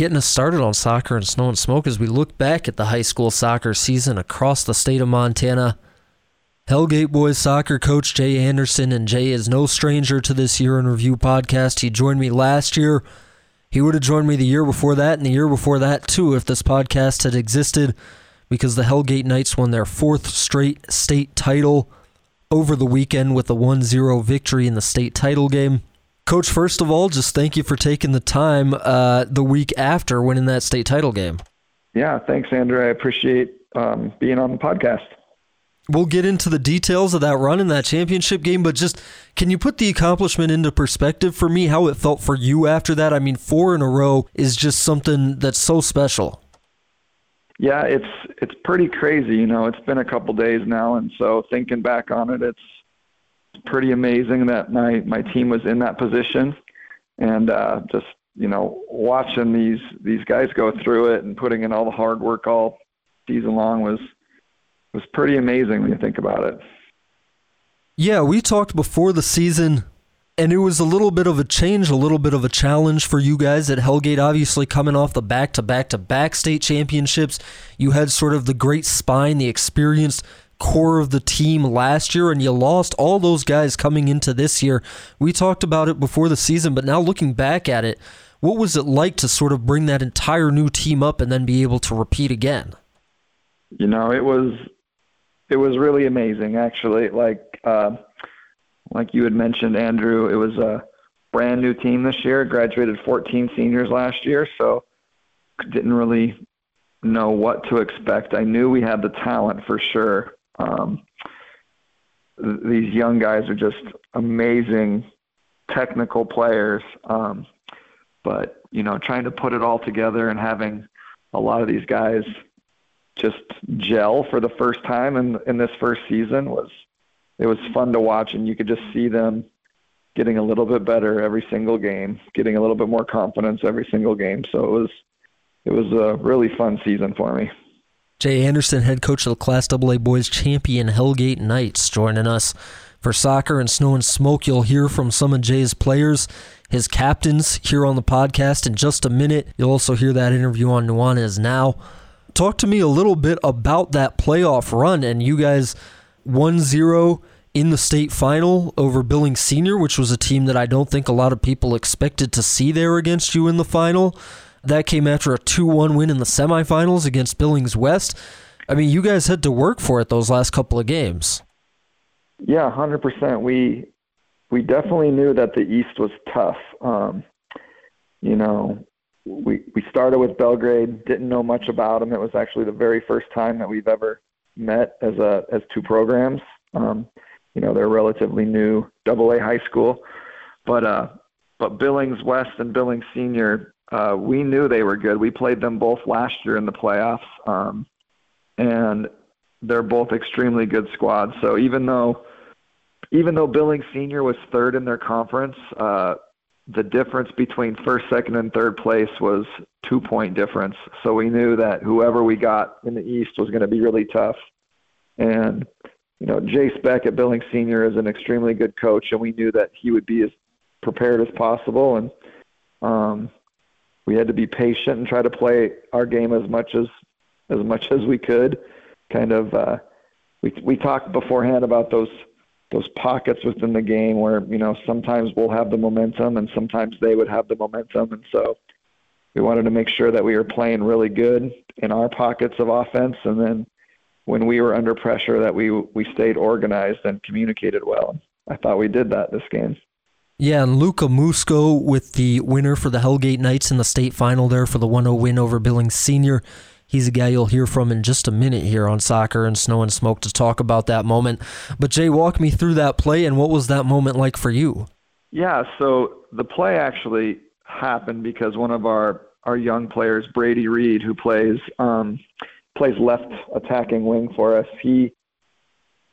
getting us started on soccer and snow and smoke as we look back at the high school soccer season across the state of Montana. Hellgate Boys soccer coach Jay Anderson, and Jay is no stranger to this year in review podcast. He joined me last year. He would have joined me the year before that and the year before that too if this podcast had existed because the Hellgate Knights won their fourth straight state title over the weekend with a 1 0 victory in the state title game. Coach, first of all, just thank you for taking the time uh, the week after winning that state title game. Yeah, thanks, Andrew. I appreciate um, being on the podcast. We'll get into the details of that run in that championship game, but just can you put the accomplishment into perspective for me, how it felt for you after that? I mean, four in a row is just something that's so special. Yeah, it's it's pretty crazy. You know, it's been a couple days now, and so thinking back on it, it's pretty amazing that my my team was in that position, and uh, just you know watching these these guys go through it and putting in all the hard work all season long was was pretty amazing when you think about it. Yeah, we talked before the season and it was a little bit of a change, a little bit of a challenge for you guys at Hellgate. Obviously, coming off the back to back to back state championships, you had sort of the great spine, the experienced core of the team last year, and you lost all those guys coming into this year. We talked about it before the season, but now looking back at it, what was it like to sort of bring that entire new team up and then be able to repeat again? You know, it was it was really amazing, actually. Like. Uh, like you had mentioned, Andrew, it was a brand new team this year. Graduated 14 seniors last year, so didn't really know what to expect. I knew we had the talent for sure. Um, th- these young guys are just amazing technical players. Um, but you know, trying to put it all together and having a lot of these guys just gel for the first time in in this first season was it was fun to watch, and you could just see them getting a little bit better every single game, getting a little bit more confidence every single game. So it was it was a really fun season for me. Jay Anderson, head coach of the Class AA boys champion Hellgate Knights, joining us for soccer and snow and smoke. You'll hear from some of Jay's players, his captains, here on the podcast in just a minute. You'll also hear that interview on Nuanez Now. Talk to me a little bit about that playoff run and you guys 1 0 in the state final over Billings Senior, which was a team that I don't think a lot of people expected to see there against you in the final. That came after a 2 1 win in the semifinals against Billings West. I mean, you guys had to work for it those last couple of games. Yeah, 100%. We we definitely knew that the East was tough. Um, you know, we we started with Belgrade, didn't know much about them. It was actually the very first time that we've ever met as a as two programs. Um, you know, they're relatively new double A high school, but uh, but Billings West and Billings Senior, uh, we knew they were good. We played them both last year in the playoffs, um, and they're both extremely good squads. So even though even though Billings Senior was third in their conference, uh, the difference between first, second, and third place was two point difference. So we knew that whoever we got in the East was going to be really tough. And you know, Jay Speck at Billings Senior is an extremely good coach, and we knew that he would be as prepared as possible. And um, we had to be patient and try to play our game as much as as much as we could. Kind of, uh, we we talked beforehand about those those pockets within the game where you know sometimes we'll have the momentum and sometimes they would have the momentum, and so we wanted to make sure that we were playing really good in our pockets of offense, and then when we were under pressure that we we stayed organized and communicated well. I thought we did that this game. Yeah, and Luca Musco with the winner for the Hellgate Knights in the state final there for the 1-0 win over Billings Senior. He's a guy you'll hear from in just a minute here on Soccer and Snow and Smoke to talk about that moment. But Jay, walk me through that play and what was that moment like for you? Yeah, so the play actually happened because one of our our young players, Brady Reed, who plays um, plays left attacking wing for us. He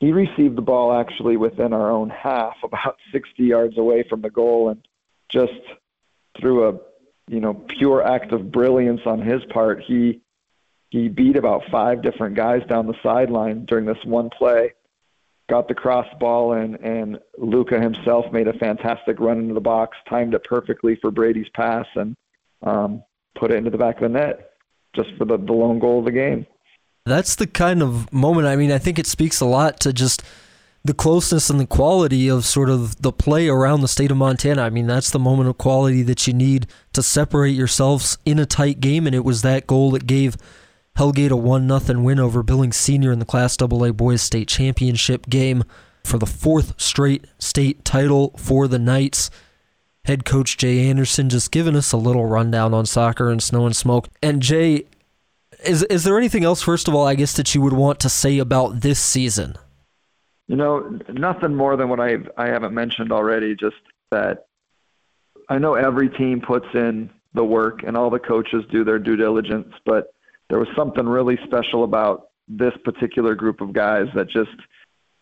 he received the ball actually within our own half, about 60 yards away from the goal, and just through a you know pure act of brilliance on his part, he he beat about five different guys down the sideline during this one play. Got the cross ball and and Luca himself made a fantastic run into the box, timed it perfectly for Brady's pass, and um, put it into the back of the net just for the, the lone goal of the game. That's the kind of moment. I mean, I think it speaks a lot to just the closeness and the quality of sort of the play around the state of Montana. I mean, that's the moment of quality that you need to separate yourselves in a tight game, and it was that goal that gave Hellgate a one nothing win over Billings Senior in the Class AA Boys State Championship game for the fourth straight state title for the Knights. Head coach Jay Anderson just giving us a little rundown on soccer and snow and smoke. And Jay, is is there anything else? First of all, I guess that you would want to say about this season. You know, nothing more than what I I haven't mentioned already. Just that I know every team puts in the work and all the coaches do their due diligence, but there was something really special about this particular group of guys that just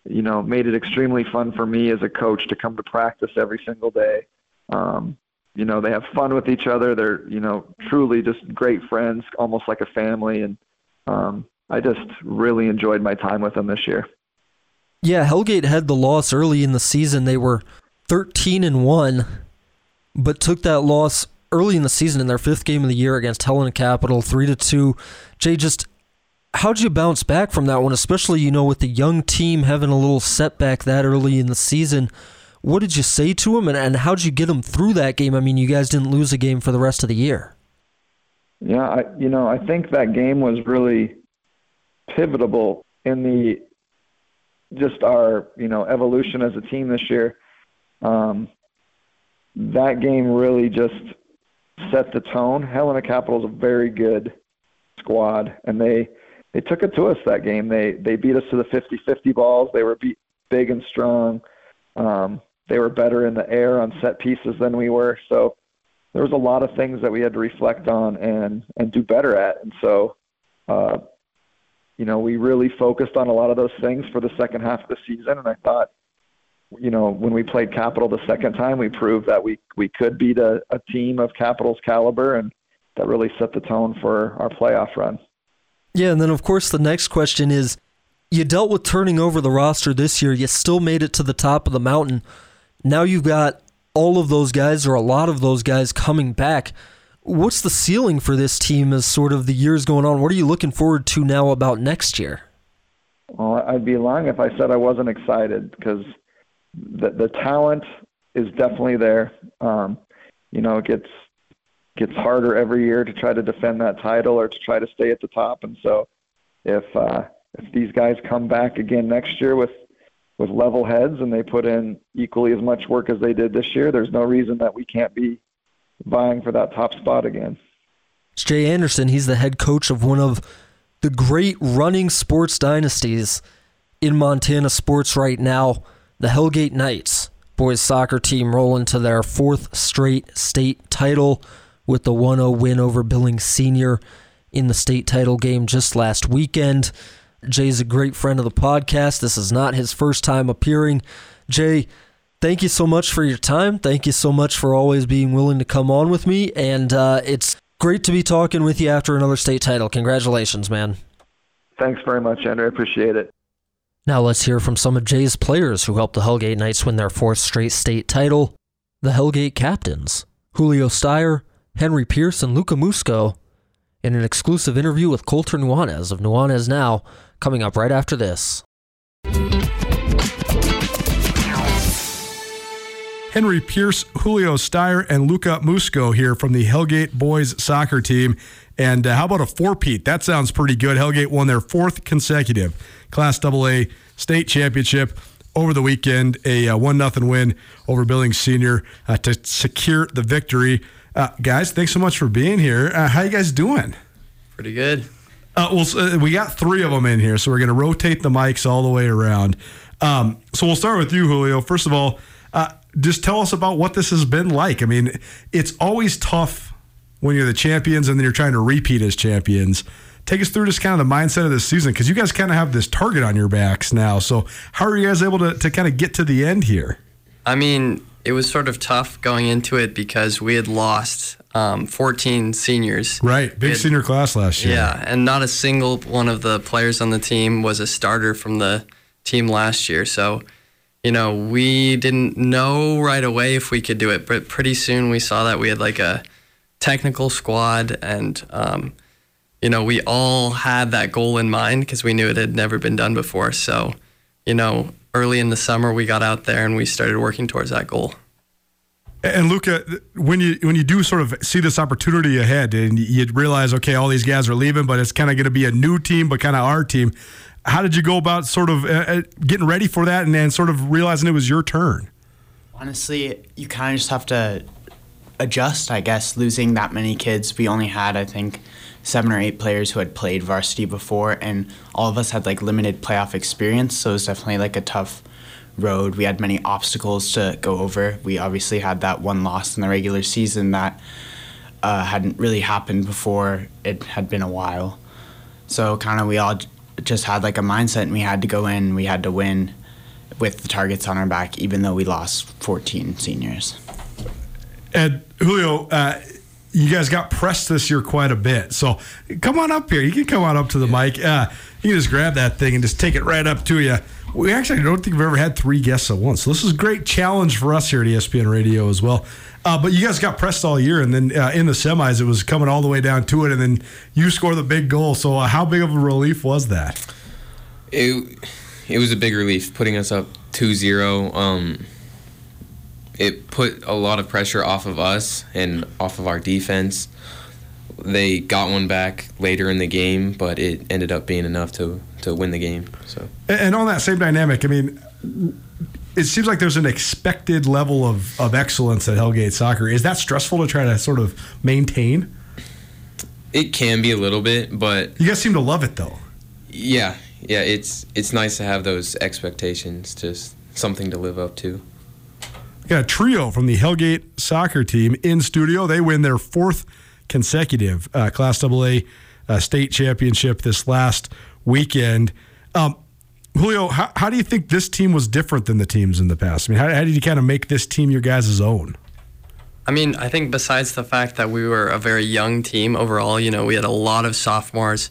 you know made it extremely fun for me as a coach to come to practice every single day. Um, you know, they have fun with each other. They're you know truly just great friends, almost like a family, and um, I just really enjoyed my time with them this year. Yeah, Hellgate had the loss early in the season. They were 13 and 1, but took that loss early in the season in their fifth game of the year against Helena Capital, 3 to 2. Jay, just how'd you bounce back from that one, especially, you know, with the young team having a little setback that early in the season? What did you say to him, and, and how'd you get him through that game? I mean, you guys didn't lose a game for the rest of the year. Yeah, I, you know, I think that game was really pivotal in the just our you know evolution as a team this year. Um, that game really just set the tone. Helena Capital is a very good squad, and they they took it to us that game. They they beat us to the 50-50 balls. They were beat, big and strong. Um, they were better in the air on set pieces than we were. So there was a lot of things that we had to reflect on and and do better at. And so uh, you know, we really focused on a lot of those things for the second half of the season. And I thought, you know, when we played Capital the second time, we proved that we we could beat a, a team of Capital's caliber, and that really set the tone for our playoff run. Yeah, and then of course the next question is, you dealt with turning over the roster this year. You still made it to the top of the mountain. Now you've got all of those guys, or a lot of those guys, coming back what's the ceiling for this team as sort of the years going on? What are you looking forward to now about next year? Well, I'd be lying if I said I wasn't excited because the the talent is definitely there. Um, you know, it gets gets harder every year to try to defend that title or to try to stay at the top. And so, if uh, if these guys come back again next year with with level heads and they put in equally as much work as they did this year, there's no reason that we can't be vying for that top spot again. It's Jay Anderson. He's the head coach of one of the great running sports dynasties in Montana sports right now, the Hellgate Knights. Boys soccer team rolling to their fourth straight state title with the 1 0 win over Billings Senior in the state title game just last weekend. Jay's a great friend of the podcast. This is not his first time appearing. Jay, thank you so much for your time. Thank you so much for always being willing to come on with me. And uh, it's great to be talking with you after another state title. Congratulations, man. Thanks very much, Andrew. I appreciate it. Now let's hear from some of Jay's players who helped the Hellgate Knights win their fourth straight state title. The Hellgate captains, Julio Steyer, Henry Pierce, and Luca Musco, in an exclusive interview with Colter Nuanez of Nuanez Now, coming up right after this. Henry Pierce, Julio Steyer, and Luca Musco here from the Hellgate boys soccer team. And uh, how about a four-peat? That sounds pretty good. Hellgate won their fourth consecutive Class AA state championship over the weekend, a uh, one nothing win over Billings Senior uh, to secure the victory. Uh, guys, thanks so much for being here. Uh, how you guys doing? Pretty good. Uh, well, we got three of them in here, so we're going to rotate the mics all the way around. Um, so we'll start with you, Julio. First of all, just tell us about what this has been like. I mean, it's always tough when you're the champions and then you're trying to repeat as champions. Take us through just kind of the mindset of this season because you guys kind of have this target on your backs now. So, how are you guys able to, to kind of get to the end here? I mean, it was sort of tough going into it because we had lost um, 14 seniors. Right, big had, senior class last year. Yeah, and not a single one of the players on the team was a starter from the team last year. So you know, we didn't know right away if we could do it, but pretty soon we saw that we had like a technical squad, and um, you know we all had that goal in mind because we knew it had never been done before. So, you know, early in the summer we got out there and we started working towards that goal. And Luca, when you when you do sort of see this opportunity ahead, and you realize, okay, all these guys are leaving, but it's kind of going to be a new team, but kind of our team. How did you go about sort of uh, uh getting ready for that, and then sort of realizing it was your turn? Honestly, you kind of just have to adjust, I guess. Losing that many kids, we only had, I think, seven or eight players who had played varsity before, and all of us had like limited playoff experience, so it was definitely like a tough road. We had many obstacles to go over. We obviously had that one loss in the regular season that uh, hadn't really happened before. It had been a while. So kind of we all just had like a mindset and we had to go in, we had to win with the targets on our back, even though we lost 14 seniors. And Julio, uh, you guys got pressed this year quite a bit. So come on up here. You can come on up to the mic. Uh, you can just grab that thing and just take it right up to you. We actually don't think we've ever had three guests at once. So this is a great challenge for us here at ESPN Radio as well. Uh, but you guys got pressed all year, and then uh, in the semis, it was coming all the way down to it, and then you score the big goal. So uh, how big of a relief was that? It it was a big relief putting us up 2-0. Um, it put a lot of pressure off of us and off of our defense. They got one back later in the game, but it ended up being enough to to win the game. So and on that same dynamic, I mean, it seems like there's an expected level of, of excellence at Hellgate soccer. Is that stressful to try to sort of maintain? It can be a little bit, but you guys seem to love it though. Yeah, yeah, it's it's nice to have those expectations, just something to live up to. got a trio from the Hellgate soccer team in studio. They win their fourth consecutive uh, Class AA uh, state championship this last weekend. Um, Julio, how, how, do you think this team was different than the teams in the past? I mean, how, how did you kind of make this team your guys' own? I mean, I think besides the fact that we were a very young team overall, you know, we had a lot of sophomores,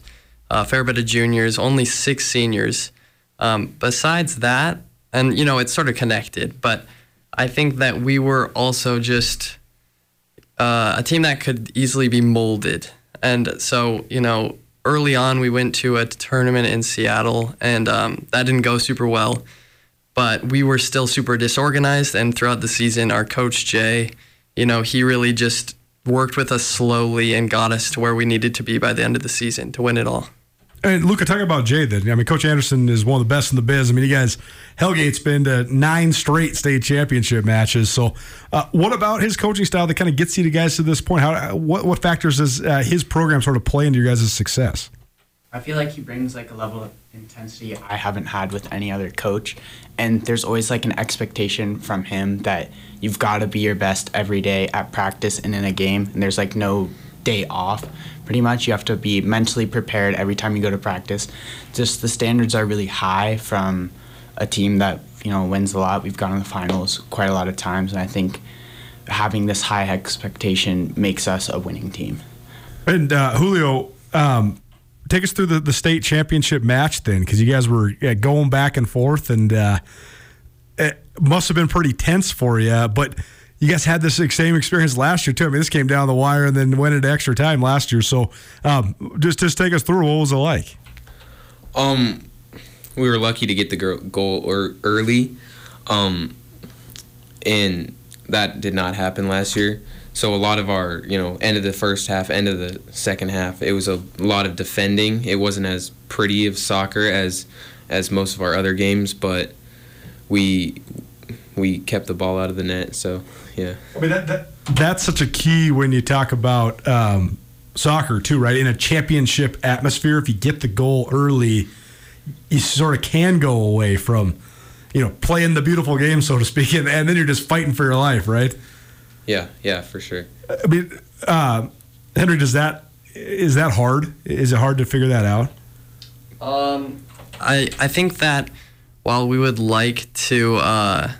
a fair bit of juniors, only six seniors. Um, besides that, and, you know, it's sort of connected, but I think that we were also just uh, a team that could easily be molded. And so, you know, early on, we went to a tournament in Seattle, and um, that didn't go super well. But we were still super disorganized, and throughout the season, our coach Jay, you know, he really just worked with us slowly and got us to where we needed to be by the end of the season to win it all. And Luca, talk about Jay then. I mean, Coach Anderson is one of the best in the biz. I mean, you guys, Hellgate's been to nine straight state championship matches. So, uh, what about his coaching style that kind of gets you to guys to this point? How what what factors does uh, his program sort of play into your guys' success? I feel like he brings like a level of intensity I haven't had with any other coach, and there's always like an expectation from him that you've got to be your best every day at practice and in a game, and there's like no day off pretty much. You have to be mentally prepared every time you go to practice. Just the standards are really high from a team that you know wins a lot. We've gone to the finals quite a lot of times, and I think having this high expectation makes us a winning team. And uh, Julio, um, take us through the, the state championship match then, because you guys were yeah, going back and forth, and uh, it must have been pretty tense for you, but you guys had this same experience last year too. I mean, this came down the wire and then went into extra time last year. So, um, just just take us through. What was it like? Um, we were lucky to get the goal early, um, and that did not happen last year. So a lot of our, you know, end of the first half, end of the second half, it was a lot of defending. It wasn't as pretty of soccer as as most of our other games, but we we kept the ball out of the net. So yeah. I mean that, that that's such a key when you talk about um, soccer too, right? In a championship atmosphere, if you get the goal early, you sort of can go away from, you know, playing the beautiful game, so to speak, and, and then you're just fighting for your life, right? Yeah, yeah, for sure. I mean, uh, Henry, does that is that hard? Is it hard to figure that out? Um, I I think that while we would like to. Uh,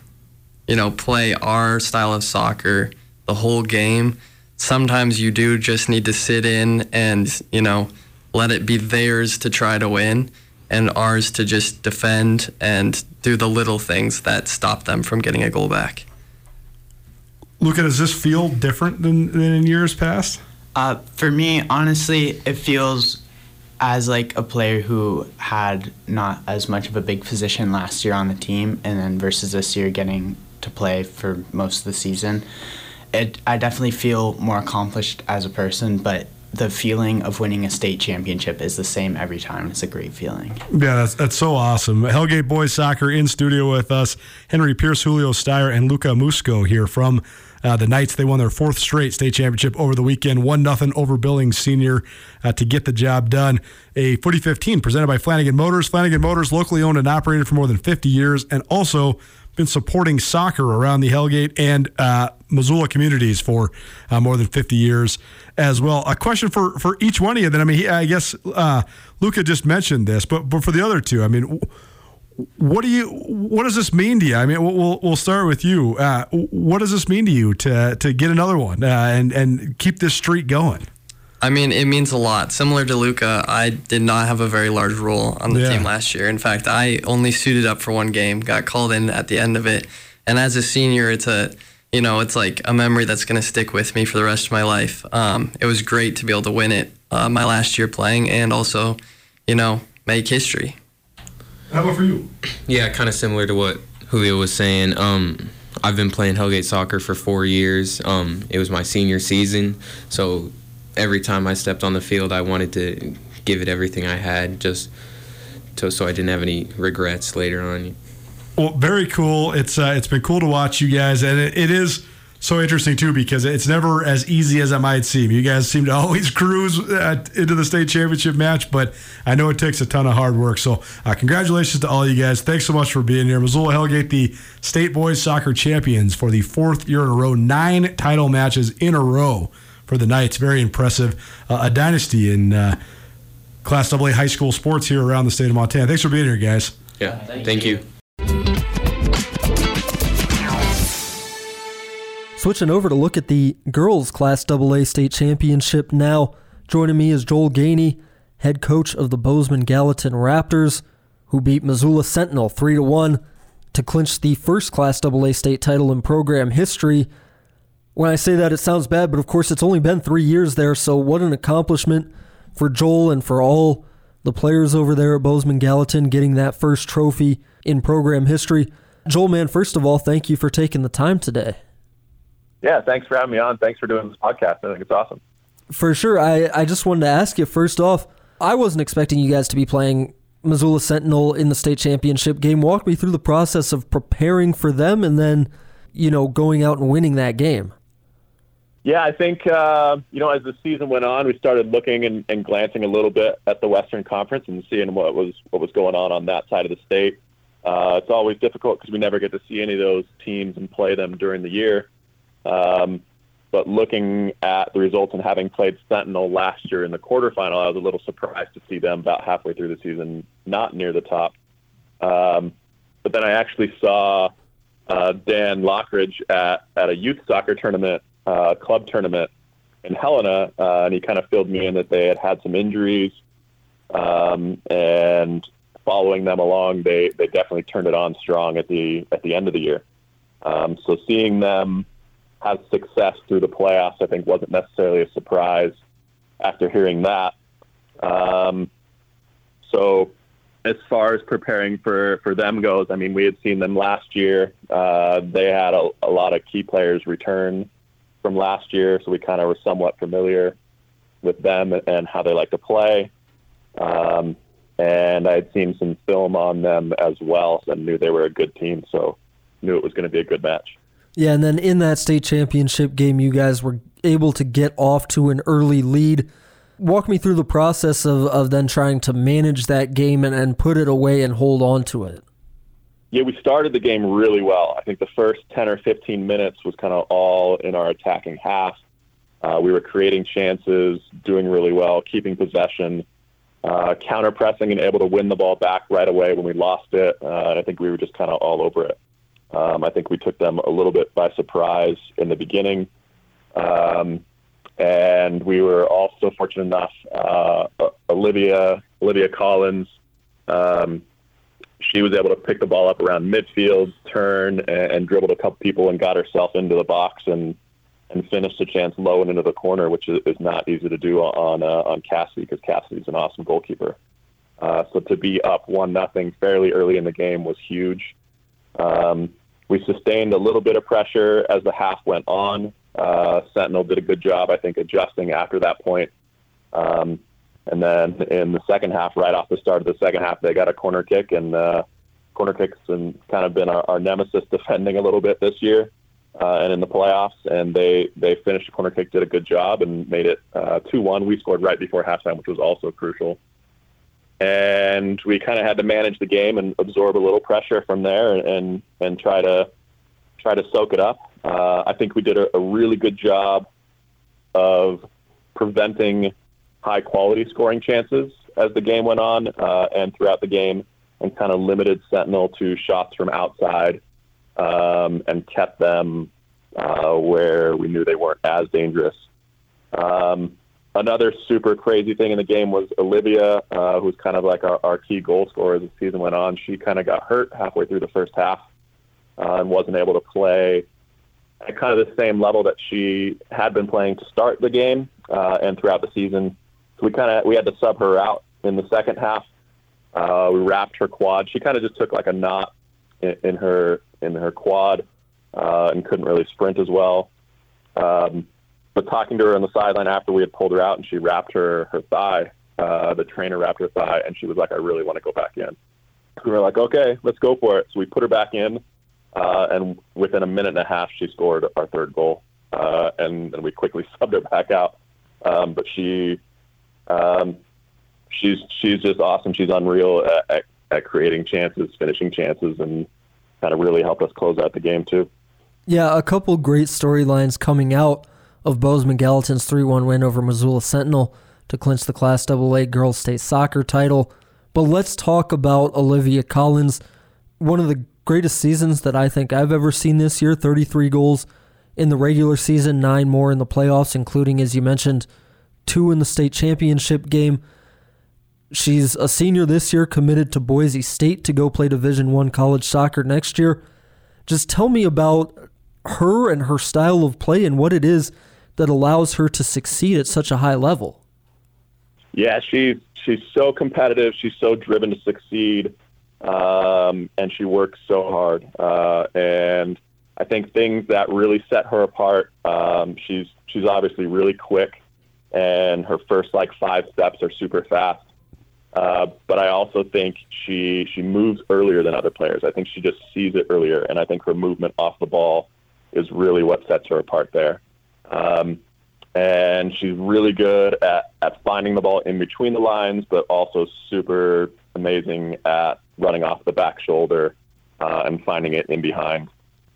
you know, play our style of soccer the whole game. Sometimes you do just need to sit in and, you know, let it be theirs to try to win and ours to just defend and do the little things that stop them from getting a goal back. Luca, does this feel different than, than in years past? Uh, for me, honestly, it feels as like a player who had not as much of a big position last year on the team, and then versus this year getting to play for most of the season. It, I definitely feel more accomplished as a person, but the feeling of winning a state championship is the same every time. It's a great feeling. Yeah, that's, that's so awesome. Hellgate Boys Soccer in studio with us, Henry Pierce, Julio Steyer, and Luca Musco here from uh, the Knights. They won their fourth straight state championship over the weekend, one nothing over Billings Senior uh, to get the job done. A Footy 15 presented by Flanagan Motors. Flanagan Motors, locally owned and operated for more than 50 years, and also been supporting soccer around the Hellgate and uh, Missoula communities for uh, more than 50 years as well. A question for, for each one of you. Then I mean, he, I guess uh, Luca just mentioned this, but but for the other two, I mean, what do you what does this mean to you? I mean, we'll we'll start with you. Uh, what does this mean to you to to get another one uh, and and keep this streak going? I mean, it means a lot. Similar to Luca, I did not have a very large role on the Yeah. team last year. In fact, I only suited up for one game, got called in at the end of it. And as a senior, it's a, you know, it's like a memory that's going to stick with me for the rest of my life. Um, it was great to be able to win it uh, my last year playing and also, you know, make history. How about for you? Yeah, kind of similar to what Julio was saying. Um, I've been playing Hellgate soccer for four years. Um, it was my senior season, so every time I stepped on the field, I wanted to give it everything I had, just to, so I didn't have any regrets later on. Well, very cool. It's uh, it's been cool to watch you guys, and it, it is so interesting too because it's never as easy as it might seem. You guys seem to always cruise uh, into the state championship match, but I know it takes a ton of hard work. So, uh, congratulations to all you guys. Thanks so much for being here. Missoula Hellgate, the state boys soccer champions for the fourth year in a row, nine title matches in a row for the Knights. Very impressive. Uh, a dynasty in uh, Class AA high school sports here around the state of Montana. Thanks for being here, guys. Yeah, thank, you. Switching over to look at the girls Class AA state championship now. Joining me is Joel Ganey, head coach of the Bozeman Gallatin Raptors, who beat Missoula Sentinel 3 to 1 to clinch the first Class AA state title in program history. When I say that, it sounds bad, but of course, it's only been three years there, so what an accomplishment for Joel and for all the players over there at Bozeman Gallatin getting that first trophy in program history. Joel, man, first of all, thank you for taking the time today. Yeah, thanks for having me on. Thanks for doing this podcast. I think it's awesome. For sure. I, I just wanted to ask you first off, I wasn't expecting you guys to be playing Missoula Sentinel in the state championship game. Walk me through the process of preparing for them and then, you know, going out and winning that game. Yeah, I think uh, you know as the season went on, we started looking and, and glancing a little bit at the Western Conference and seeing what was what was going on on that side of the state. Uh, it's always difficult because we never get to see any of those teams and play them during the year. Um, but looking at the results and having played Sentinel last year in the quarterfinal, I was a little surprised to see them about halfway through the season not near the top. Um, but then I actually saw uh, Dan Lockridge at, at a youth soccer tournament, uh, club tournament in Helena, uh, and he kind of filled me in that they had had some injuries, um, and following them along, they they definitely turned it on strong at the at the end of the year. Um, so seeing them have success through the playoffs, I think, wasn't necessarily a surprise after hearing that. Um, so as far as preparing for, for them goes, I mean, we had seen them last year. Uh, they had a, a lot of key players return from last year, so we kind of were somewhat familiar with them and how they like to play. Um, and I had seen some film on them as well, and knew they were a good team, so knew it was going to be a good match. Yeah, and then in that state championship game, you guys were able to get off to an early lead. Walk me through the process of, of then trying to manage that game and, and put it away and hold on to it. Yeah, we started the game really well. I think the first 10 or 15 minutes was kind of all in our attacking half. Uh, we were creating chances, doing really well, keeping possession, uh, counter pressing, and able to win the ball back right away when we lost it. Uh, I think we were just kind of all over it. Um, I think we took them a little bit by surprise in the beginning. Um, and we were also fortunate enough, uh, Olivia, Olivia Collins, um, she was able to pick the ball up around midfield, turn, and, and dribbled a couple people and got herself into the box and and finished the chance low and into the corner, which is, is not easy to do on uh, on Cassidy because Cassidy's an awesome goalkeeper. Uh, so to be up one nothing fairly early in the game was huge. Um, we sustained a little bit of pressure as the half went on. Uh, Sentinel did a good job, I think, adjusting after that point. Um, and then in the second half, right off the start of the second half, they got a corner kick, and uh, corner kicks and kind of been our, our nemesis defending a little bit this year uh, and in the playoffs. And they they finished the corner kick, did a good job, and made it uh, two one. We scored right before halftime, which was also crucial. And we kind of had to manage the game and absorb a little pressure from there, and and, and try to try to soak it up. Uh, I think we did a, a really good job of preventing high quality scoring chances as the game went on uh, and throughout the game, and kind of limited Sentinel to shots from outside um, and kept them uh, where we knew they weren't as dangerous. Um, another super crazy thing in the game was Olivia, uh, who's kind of like our, our key goal scorer as the season went on. She kind of got hurt halfway through the first half uh, and wasn't able to play at kind of the same level that she had been playing to start the game uh, and throughout the season. So we kind of we had to sub her out in the second half. Uh, we wrapped her quad. She kind of just took like a knot in, in her in her quad uh, and couldn't really sprint as well. Um, but talking to her on the sideline after we had pulled her out and she wrapped her her thigh, uh, the trainer wrapped her thigh, and she was like, "I really want to go back in." We were like, "Okay, let's go for it." So we put her back in, uh, and within a minute and a half, she scored our third goal, uh, and, and we quickly subbed her back out. Um, but she um, she's she's just awesome. She's unreal at, at, at creating chances, finishing chances, and kind of really helped us close out the game too. Yeah, a couple great storylines coming out of Bozeman Gallatin's 3 1 win over Missoula Sentinel to clinch the Class AA Girls State Soccer title. But let's talk about Olivia Collins. One of the greatest seasons that I think I've ever seen this year 33 goals in the regular season, nine more in the playoffs, including, as you mentioned, two in the state championship game. She's a senior this year, committed to Boise State to go play Division One college soccer next year. Just tell me about her and her style of play and what it is that allows her to succeed at such a high level. Yeah, she's she's so competitive. She's so driven to succeed, um, and she works so hard. Uh, and I think things that really set her apart. Um, she's she's obviously really quick, and her first like five steps are super fast. Uh, but I also think she she moves earlier than other players. I think she just sees it earlier, and I think her movement off the ball is really what sets her apart there. Um, and she's really good at, at finding the ball in between the lines, but also super amazing at running off the back shoulder uh, and finding it in behind.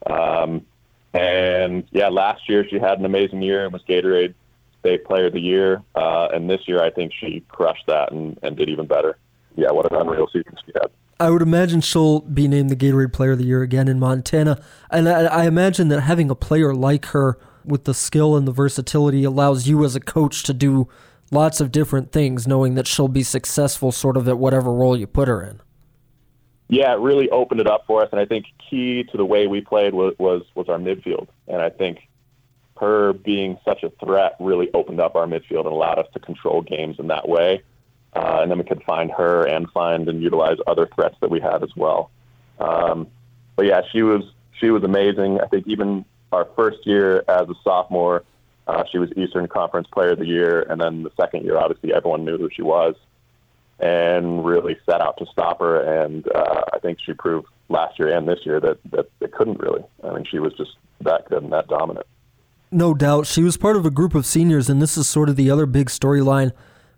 Um, and yeah, last year she had an amazing year and was Gatorade State Player of the Year. Uh, and this year, I think she crushed that and, and did even better. Yeah, what an unreal season she had. I would imagine she'll be named the Gatorade Player of the Year again in Montana. And I, I imagine that having a player like her with the skill and the versatility allows you as a coach to do lots of different things, knowing that she'll be successful sort of at whatever role you put her in. Yeah, it really opened it up for us, and I think key to the way we played was was, was our midfield. And I think her being such a threat really opened up our midfield and allowed us to control games in that way. Uh, and then we could find her and find and utilize other threats that we had as well. Um, but yeah, she was she was amazing. I think even our first year as a sophomore, uh, she was Eastern Conference Player of the Year, and then the second year, obviously, everyone knew who she was, and really set out to stop her. And uh, I think she proved last year and this year that that it couldn't really. I mean, she was just that good and that dominant. No doubt. She was part of a group of seniors, and this is sort of the other big storyline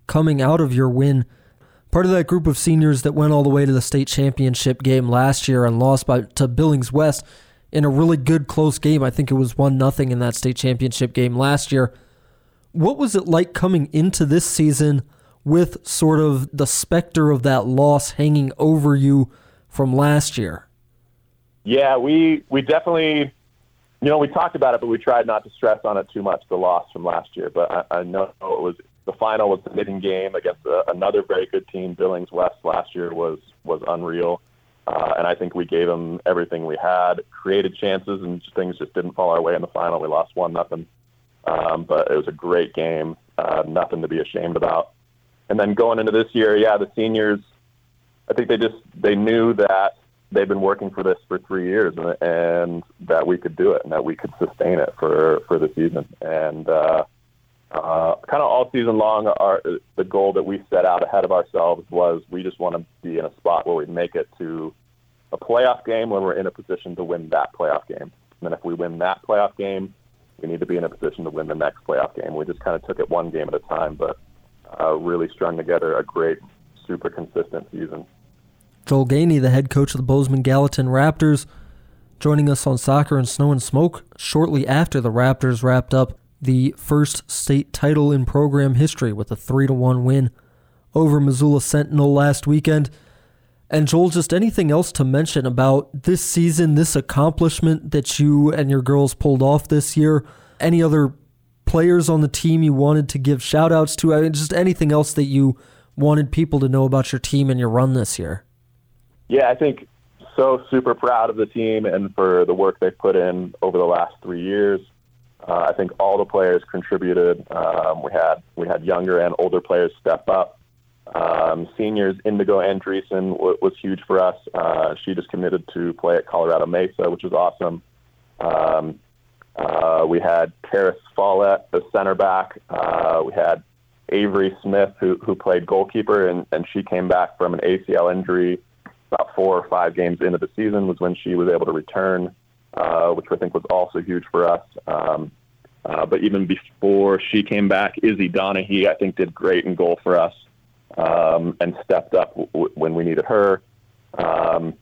coming out of your win. Part of that group of seniors that went all the way to the state championship game last year and lost by to Billings West in a really good close game. I think it was one nothing in that state championship game last year. What was it like coming into this season with sort of the specter of that loss hanging over you from last year? Yeah, we we definitely you know, we talked about it, but we tried not to stress on it too much, the loss from last year. But I, I know it was the final was the knitting game against a, another very good team. Billings West last year was was unreal. Uh, and I think we gave them everything we had, created chances, and things just didn't fall our way in the final. We lost one nothing, um, but it was a great game. Uh, nothing to be ashamed about. And then going into this year, yeah, the seniors, I think they just they knew that they've been working for this for three years, and, and that we could do it, and that we could sustain it for for the season. And uh, uh, kind of all season long, our the goal that we set out ahead of ourselves was we just want to be in a spot where we make it to a playoff game when we're in a position to win that playoff game. And then if we win that playoff game, we need to be in a position to win the next playoff game. We just kind of took it one game at a time, but uh, really strung together a great, super consistent season. Joel Ganey, the head coach of the Bozeman Gallatin Raptors, joining us on Soccer and Snow and Smoke shortly after the Raptors wrapped up the first state title in program history with a 3 to 1 win over Missoula Sentinel last weekend. And Joel, just anything else to mention about this season, this accomplishment that you and your girls pulled off this year? Any other players on the team you wanted to give shout outs to? I mean, just anything else that you wanted people to know about your team and your run this year? Yeah, I think so super proud of the team and for the work they've put in over the last three years. Uh, I think all the players contributed. Um, we had we had younger and older players step up. Um, seniors Indigo Andreessen w- was huge for us. Uh, she just committed to play at Colorado Mesa, which was awesome. Um, uh, we had Karis Follett, the center back. Uh, we had Avery Smith, who who played goalkeeper, and, and she came back from an ACL injury about four or five games into the season was when she was able to return uh, which I think was also huge for us. Um, uh, but even before she came back, Izzy Donahue, I think, did great in goal for us um, and stepped up w- when we needed her. Um,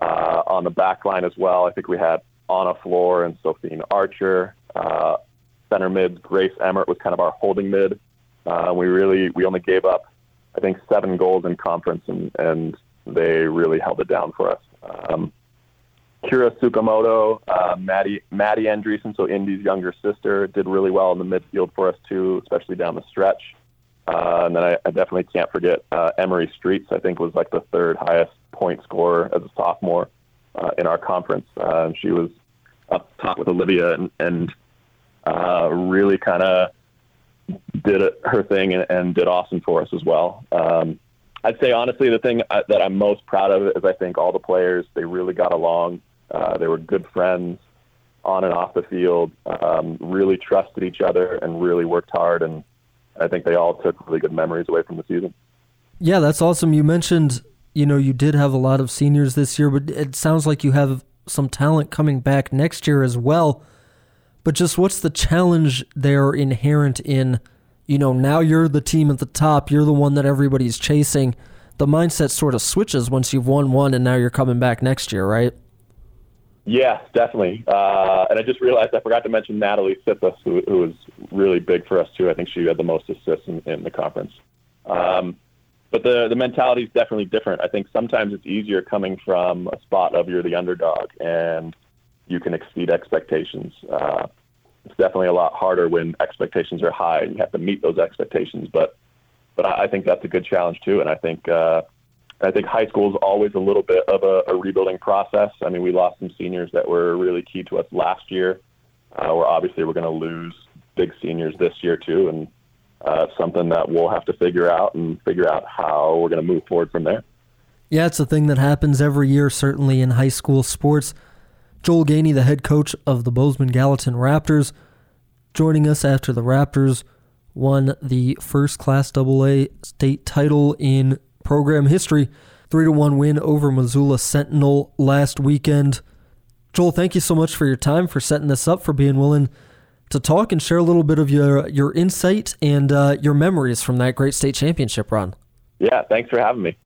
uh, on the back line as well, I think we had Anna Floor and Sophie Archer. Uh, center mid, Grace Emmert was kind of our holding mid. Uh, we really we only gave up, I think, seven goals in conference, and, and they really held it down for us. Um, Kira Tsukamoto, uh, Maddie Maddie Andreessen, so Indy's younger sister, did really well in the midfield for us too, especially down the stretch. Uh, and then I, I definitely can't forget uh, Emery Streets. I think was like the third highest point scorer as a sophomore uh, in our conference. Uh, she was up top with Olivia and, and uh, really kind of did her thing and, and, did awesome for us as well. Um, I'd say honestly, the thing uh, that I'm most proud of is I think all the players they really got along. Uh, they were good friends on and off the field. Um, really trusted each other and really worked hard. And I think they all took really good memories away from the season. Yeah, that's awesome. You mentioned you know you did have a lot of seniors this year, but it sounds like you have some talent coming back next year as well. But just what's the challenge there inherent in, you know, now you're the team at the top, you're the one that everybody's chasing. The mindset sort of switches once you've won one and now you're coming back next year, right? Yeah, definitely. Uh, and I just realized I forgot to mention Natalie Sipas, who, who was really big for us too. I think she had the most assists in, in the conference. Um, but the the mentality is definitely different. I think sometimes it's easier coming from a spot of you're the underdog and you can exceed expectations. Uh, it's definitely a lot harder when expectations are high and you have to meet those expectations. But but I, think that's a good challenge too. And I think uh, I think high school is always a little bit of a, a, rebuilding process. I mean, we lost some seniors that were really key to us last year. Uh, we're obviously we're going to lose big seniors this year too, and uh, something that we'll have to figure out and figure out how we're going to move forward from there. Yeah, it's a thing that happens every year, certainly in high school sports. Joel Ganey, the head coach of the Bozeman Gallatin Raptors, joining us after the Raptors won the first Class AA state title in program history. 3 to 1 win over Missoula Sentinel last weekend. Joel, thank you so much for your time, for setting this up, for being willing to talk and share a little bit of your your insight and uh, your memories from that great state championship run. Yeah, thanks for having me.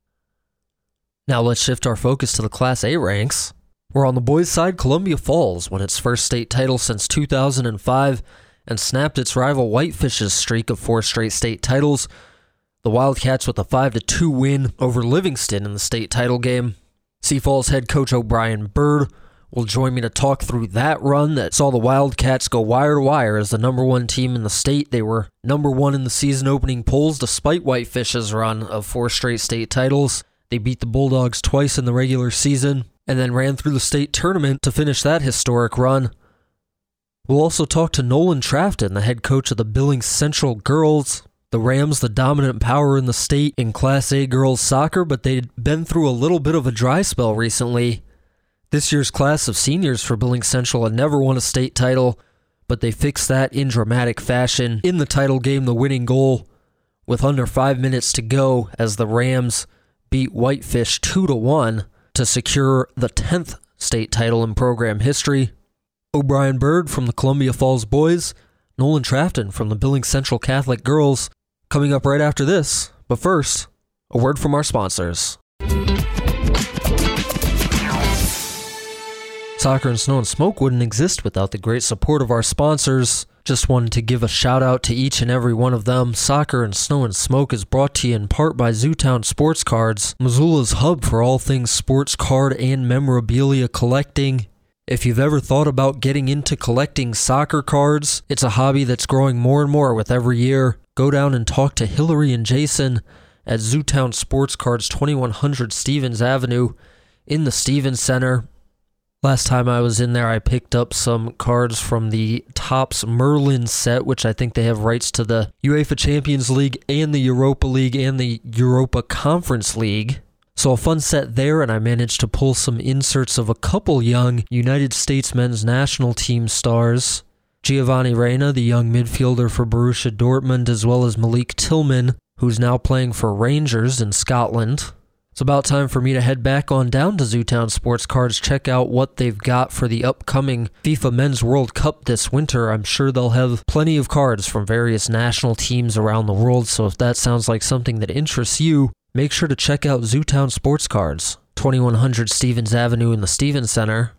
Now let's shift our focus to the Class A ranks. We're on the boys' side. Columbia Falls won its first state title since 2005 and snapped its rival Whitefish's streak of four straight state titles the WildKats with a 5 2 win over Livingston in the state title game. Sea Falls head coach O'Brien Byrd will join me to talk through that run that saw the WildKats go wire to wire as the number one team in the state. They were number one in the season opening polls despite Whitefish's run of four straight state titles. They beat the Bulldogs twice in the regular season and then ran through the state tournament to finish that historic run. We'll also talk to Nolan Trafton, the head coach of the Billings Central Girls. The Rams, the dominant power in the state in Class A girls soccer, but they'd been through a little bit of a dry spell recently. This year's class of seniors for Billings Central had never won a state title, but they fixed that in dramatic fashion in the title game, the winning goal, with under five minutes to go as the Rams beat Whitefish 2 to 1 to secure the 10th state title in program history. O'Brien Byrd from the Columbia Falls Boys, Nolan Trafton from the Billings Central Catholic Girls, coming up right after this. But first, a word from our sponsors. Soccer and Snow and Smoke wouldn't exist without the great support of our sponsors. Just wanted to give a shout out to each and every one of them. Soccer and Snow and Smoke is brought to you in part by Zootown Sports Cards, Missoula's hub for all things sports card and memorabilia collecting. If you've ever thought about getting into collecting soccer cards, it's a hobby that's growing more and more with every year. Go down and talk to Hillary and Jason at Zootown Sports Cards, 2100 Stevens Avenue in the Stevens Center. Last time I was in there, I picked up some cards from the Topps Merlin set, which I think they have rights to the UEFA Champions League and the Europa League and the Europa Conference League. So a fun set there, and I managed to pull some inserts of a couple young United States men's national team stars. Giovanni Reyna, the young midfielder for Borussia Dortmund, as well as Malik Tillman, who's now playing for Rangers in Scotland. It's about time for me to head back on down to Zootown Sports Cards, check out what they've got for the upcoming FIFA Men's World Cup this winter. I'm sure they'll have plenty of cards from various national teams around the world, so if that sounds like something that interests you, make sure to check out Zootown Sports Cards, 2100 Stevens Avenue in the Stevens Center.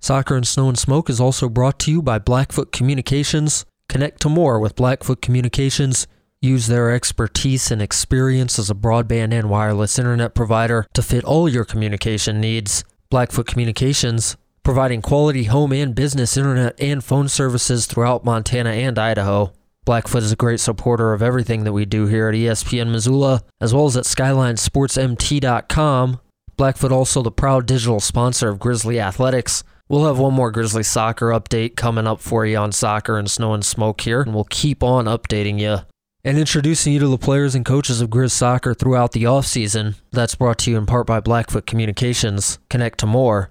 Soccer and Snow and Smoke is also brought to you by Blackfoot Communications. Connect to more with Blackfoot Communications use their expertise and experience as a broadband and wireless internet provider to fit all your communication needs. Blackfoot Communications, providing quality home and business internet and phone services throughout Montana and Idaho. Blackfoot is a great supporter of everything that we do here at ESPN Missoula, as well as at SkylineSportsMT.com. Blackfoot also the proud digital sponsor of Grizzly Athletics. We'll have one more Grizzly soccer update coming up for you on soccer and snow and smoke here, and we'll keep on updating you and introducing you to the players and coaches of Grizz Soccer throughout the offseason. That's brought to you in part by Blackfoot Communications. Connect to more.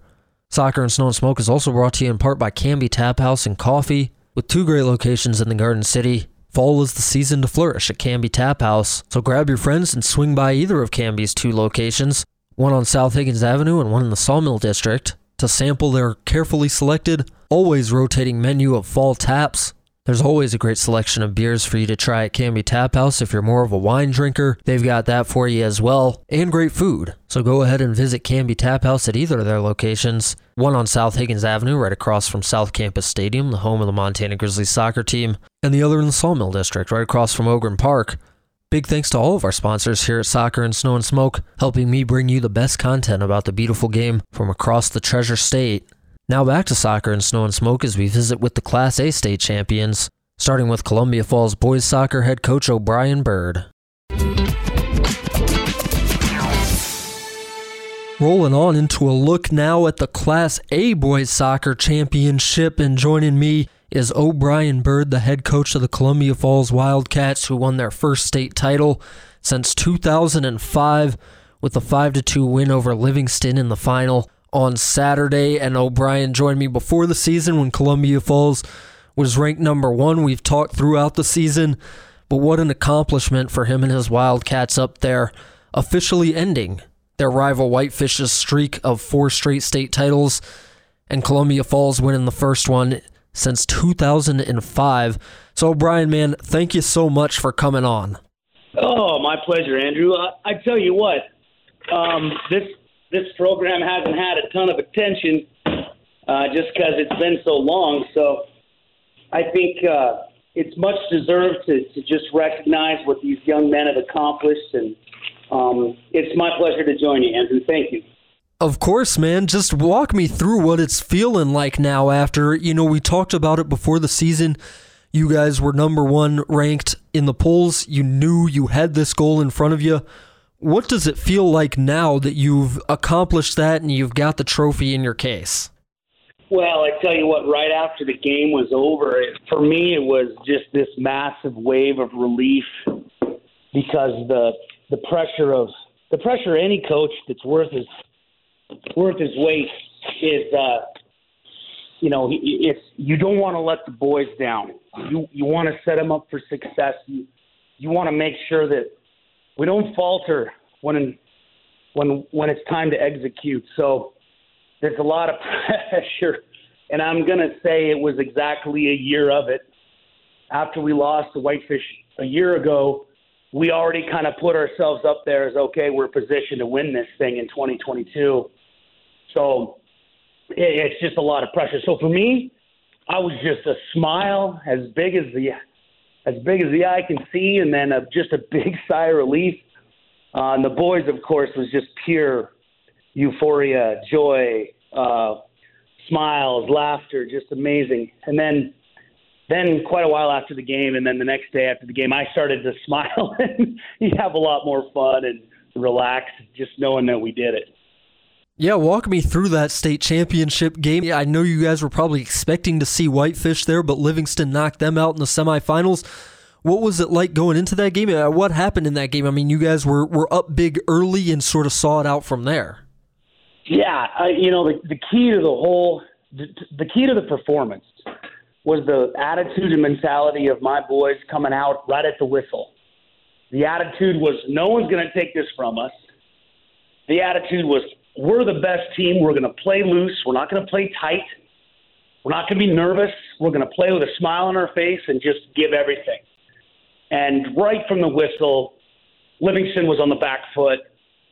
Soccer and Snow and Smoke is also brought to you in part by Canby Tap House and Coffee, with two great locations in the Garden City. Fall is the season to flourish at Canby Tap House, so grab your friends and swing by either of Canby's two locations, one on South Higgins Avenue and one in the Sawmill District, to sample their carefully selected, always rotating menu of fall taps, there's always a great selection of beers for you to try at Canby Tap House if you're more of a wine drinker. They've got that for you as well, and great food. So go ahead and visit Canby Tap House at either of their locations. One on South Higgins Avenue, right across from South Campus Stadium, the home of the Montana Grizzlies soccer team, and the other in the Sawmill District, right across from Ogren Park. Big thanks to all of our sponsors here at Soccer and Snow and Smoke, helping me bring you the best content about the beautiful game from across the Treasure State. Now back to soccer and snow and smoke as we visit with the Class A state champions, starting with Columbia Falls boys soccer head coach O'Brien Byrd. Rolling on into a look now at the Class A boys soccer championship, and joining me is O'Brien Byrd, the head coach of the Columbia Falls WildKats, who won their first state title since 2005 with a 5 2 win over Livingston in the final on Saturday, and O'Brien joined me before the season when Columbia Falls was ranked number one. We've talked throughout the season, but what an accomplishment for him and his WildKats up there, officially ending their rival Whitefish's streak of four straight state titles, and Columbia Falls winning the first one since 2005. So, O'Brien, man, thank you so much for coming on. Oh, my pleasure, Andrew. I, I tell you what, um, this this program hasn't had a ton of attention uh, just because it's been so long. So I think uh, it's much deserved to, to just recognize what these young men have accomplished. And um, it's my pleasure to join you, Andrew. Thank you. Of course, man. Just walk me through what it's feeling like now after, you know, we talked about it before the season. You guys were number one ranked in the polls. You knew you had this goal in front of you What does it feel like now that you've accomplished that and you've got the trophy in your case? Well, I tell you what, right after the game was over, it, for me, it was just this massive wave of relief because the the pressure of the pressure any coach that's worth his worth his weight is, uh, you know, it's you don't want to let the boys down. You you want to set them up for success. You you want to make sure that we don't falter when when when it's time to execute. So there's a lot of pressure, and I'm to say it was exactly a year of it. After we lost the Whitefish a year ago, we already kind of put ourselves up there as okay, we're positioned to win this thing in 2022. So it's just a lot of pressure. So for me, I was just a smile as big as the as big as the eye can see, and then a, just a big sigh of relief. Uh, and the boys, of course, was just pure euphoria, joy, uh, smiles, laughter, just amazing. And then, then quite a while after the game, and then the next day after the game, I started to smile and have a lot more fun and relax, just knowing that we did it. Yeah, walk me through that state championship game. I know you guys were probably expecting to see Whitefish there, but Livingston knocked them out in the semifinals. What was it like going into that game? Uh, what happened in that game? I mean, you guys were, were up big early and sort of saw it out from there. Yeah, you know, the, the key to the whole, the, the key to the performance was the attitude and mentality of my boys coming out right at the whistle. The attitude was, no one's going to take this from us. The attitude was, we're the best team. We're going to play loose. We're not going to play tight. We're not going to be nervous. We're going to play with a smile on our face and just give everything. And right from the whistle, Livingston was on the back foot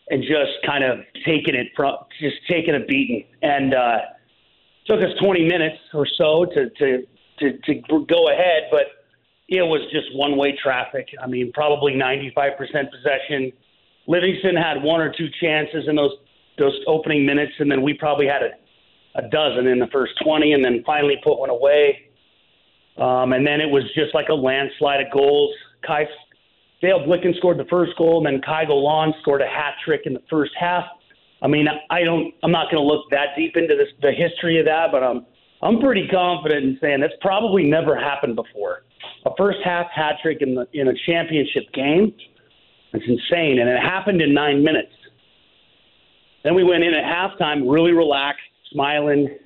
and just kind of taking it from, just taking a beating. And uh, took us 20 minutes or so to, to, to, to go ahead, but it was just one way traffic. I mean, probably 95% possession. Livingston had one or two chances in those those opening minutes, and then we probably had a, a dozen in the first 20, and then finally put one away. Um, and then it was just like a landslide of goals. Kai Dale Blicken scored the first goal, and then Kai Golan scored a hat trick in the first half. I mean, I don't. I'm not going to look that deep into this, the history of that, but I'm I'm pretty confident in saying that's probably never happened before. A first half hat trick in the in a championship game. It's insane, and it happened in nine minutes. Then we went in at halftime, really relaxed, smiling,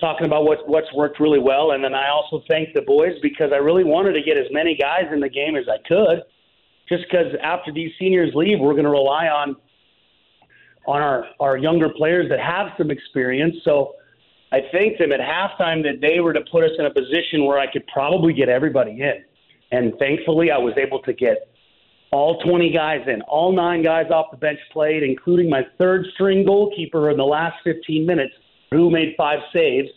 talking about what what's worked really well. And then I also thanked the boys because I really wanted to get as many guys in the game as I could. Just because after these seniors leave, we're going to rely on on our our younger players that have some experience. So I thanked them at halftime that they were to put us in a position where I could probably get everybody in. And thankfully, I was able to get all 20 guys in. All nine guys off the bench played, including my third string goalkeeper in the last 15 minutes, who made five saves.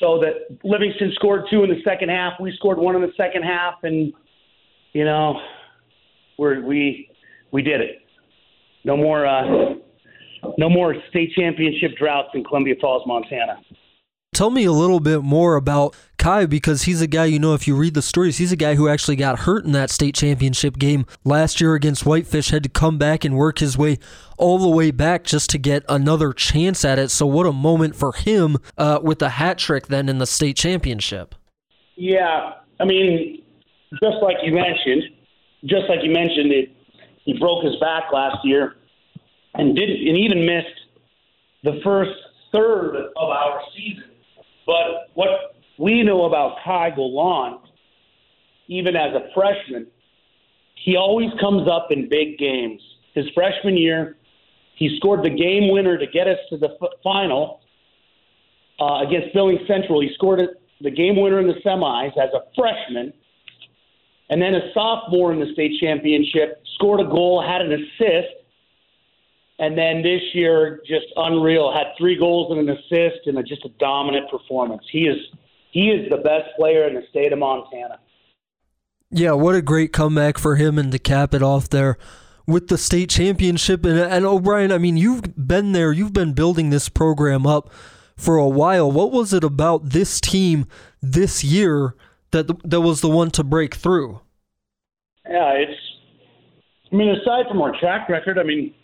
So that Livingston scored two in the second half. We scored one in the second half, and you know, we're, we we did it. No more uh, no more state championship droughts in Columbia Falls, Montana. Tell me a little bit more about Kai because he's a guy, you know, if you read the stories, he's a guy who actually got hurt in that state championship game last year against Whitefish, had to come back and work his way all the way back just to get another chance at it. So, what a moment for him uh, with the hat trick then in the state championship. Yeah. I mean, just like you mentioned, just like you mentioned, it, he broke his back last year and didn't, and even missed the first third of our season but what we know about Kai Golan, even as a freshman, he always comes up in big games. His freshman year, he scored the game winner to get us to the final uh, against Billings Central. He scored the game winner in the semis as a freshman. And then a sophomore in the state championship, scored a goal, had an assist, and then this year, just unreal. Had three goals and an assist, and a, just a dominant performance. He is he is the best player in the state of Montana. Yeah, what a great comeback for him, and to cap it off there with the state championship. And, and O'Brien, I mean, you've been there. You've been building this program up for a while. What was it about this team this year that that was the one to break through? Yeah, it's I mean, aside from our track record, I mean,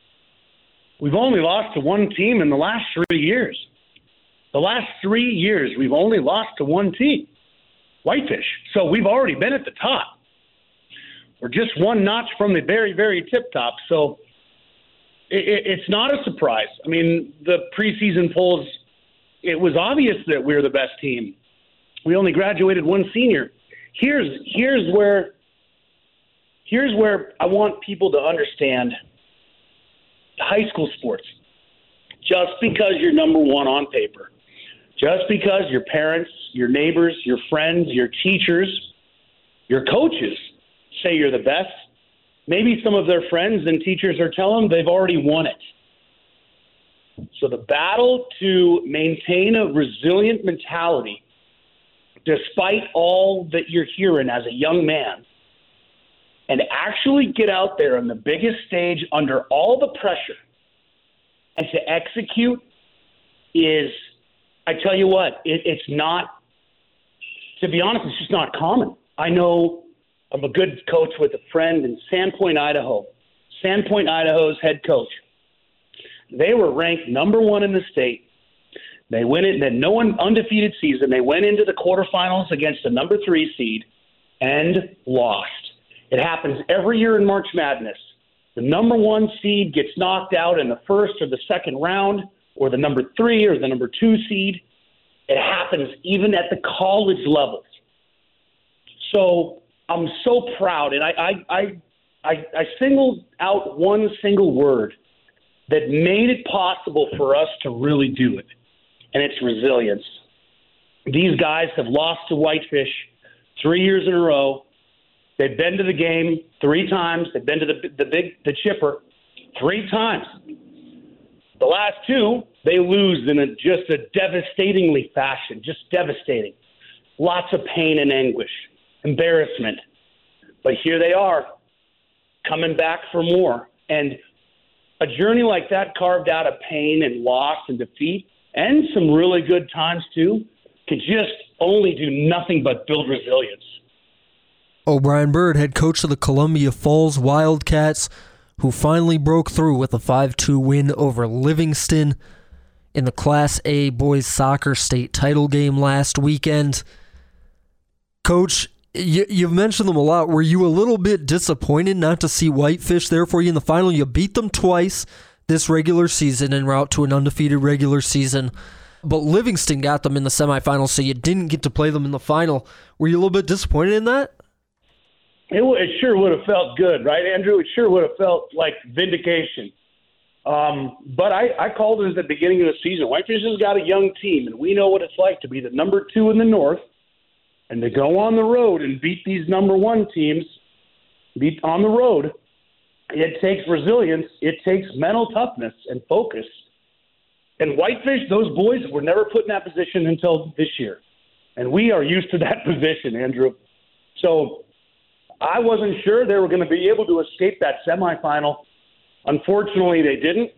we've only lost to one team in the last three years. The last three years, we've only lost to one team, Whitefish. So we've already been at the top. We're just one notch from the very, very tip top. So it, it's not a surprise. I mean, the preseason polls, it was obvious that we we're the best team. We only graduated one senior. Here's here's where here's where I want people to understand high school sports. Just because you're number one on paper, just because your parents, your neighbors, your friends, your teachers, your coaches say you're the best, maybe some of their friends and teachers are telling them they've already won it. So the battle to maintain a resilient mentality, despite all that you're hearing as a young man, and actually get out there on the biggest stage under all the pressure and to execute is, I tell you what, it, it's not, to be honest, it's just not common. I know I'm a good coach with a friend in Sandpoint, Idaho. Sandpoint, Idaho's head coach. They were ranked number one in the state. They went in, then no one undefeated season. They went into the quarterfinals against the number three seed and lost. It happens every year in March Madness. The number one seed gets knocked out in the first or the second round, or the number three or the number two seed. It happens even at the college levels. So I'm so proud, and I I I, I, I singled out one single word that made it possible for us to really do it, and it's resilience. These guys have lost to Whitefish three years in a row. They've been to the game three times. They've been to the the big the chipper three times. The last two, they lose in a, just a devastatingly fashion, just devastating. Lots of pain and anguish, embarrassment. But here they are, coming back for more. And a journey like that, carved out of pain and loss and defeat, and some really good times too, could just only do nothing but build resilience. O'Brien Byrd, head coach of the Columbia Falls WildKats, who finally broke through with a 5 2 win over Livingston in the Class A boys soccer state title game last weekend. Coach, you, you've mentioned them a lot. Were you a little bit disappointed not to see Whitefish there for you in the final? You beat them twice this regular season en route to an undefeated regular season. But Livingston got them in the semifinals, so you didn't get to play them in the final. Were you a little bit disappointed in that? It, it sure would have felt good, right, Andrew? It sure would have felt like vindication. Um, but I, I called it at the beginning of the season. Whitefish has got a young team, and we know what it's like to be the number two in the North and to go on the road and beat these number one teams, beat on the road. It takes resilience. It takes mental toughness and focus. And Whitefish, those boys were never put in that position until this year. And we are used to that position, Andrew. So I wasn't sure they were going to be able to escape that semifinal. Unfortunately, they didn't.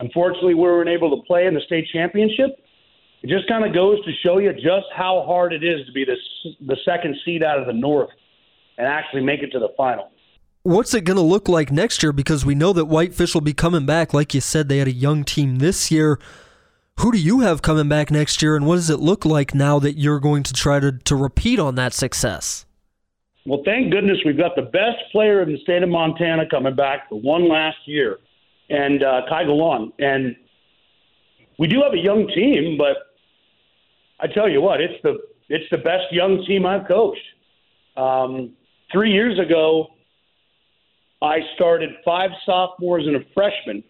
Unfortunately, we weren't able to play in the state championship. It just kind of goes to show you just how hard it is to be the the second seed out of the North and actually make it to the final. What's it going to look like next year? Because we know that Whitefish will be coming back. Like you said, they had a young team this year. Who do you have coming back next year, and what does it look like now that you're going to try to, to repeat on that success? Well, thank goodness we've got the best player in the state of Montana coming back for one last year, and uh, Kai Galon. And we do have a young team, but I tell you what, it's the it's the best young team I've coached. Um, three years ago, I started five sophomores and a freshman.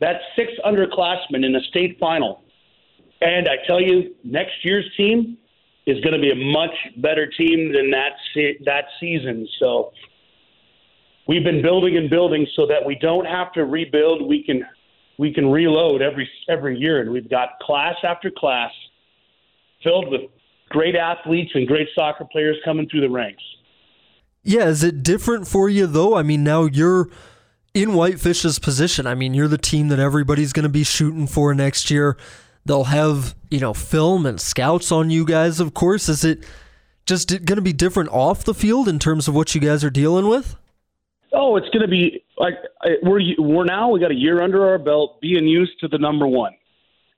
That's six underclassmen in a state final. And I tell you, next year's team is going to be a much better team than that se- that season. So we've been building and building so that we don't have to rebuild. We can we can reload every every year, and we've got class after class filled with great athletes and great soccer players coming through the ranks. Yeah, is it different for you though? I mean, now you're in Whitefish's position. I mean, you're the team that everybody's going to be shooting for next year. They'll have, you know, film and scouts on you guys, of course. Is it just going to be different off the field in terms of what you guys are dealing with? Oh, it's going to be like we're we're now we got a year under our belt being used to the number one.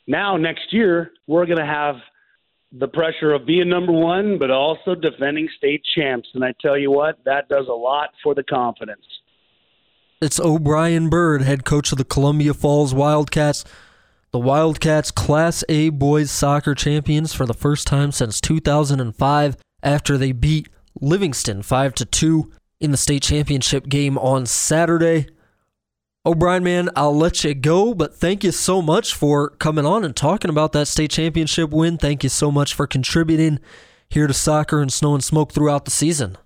Now next year we're going to have the pressure of being number one, but also defending state champs. And I tell you what, that does a lot for the confidence. It's O'Brien Byrd, head coach of the Columbia Falls WildKats. The WildKats Class A boys soccer champions for the first time since 2005 after they beat Livingston 5 to 2 in the state championship game on Saturday. O'Brien, man, I'll let you go, but thank you so much for coming on and talking about that state championship win. Thank you so much for contributing here to soccer and snow and smoke throughout the season.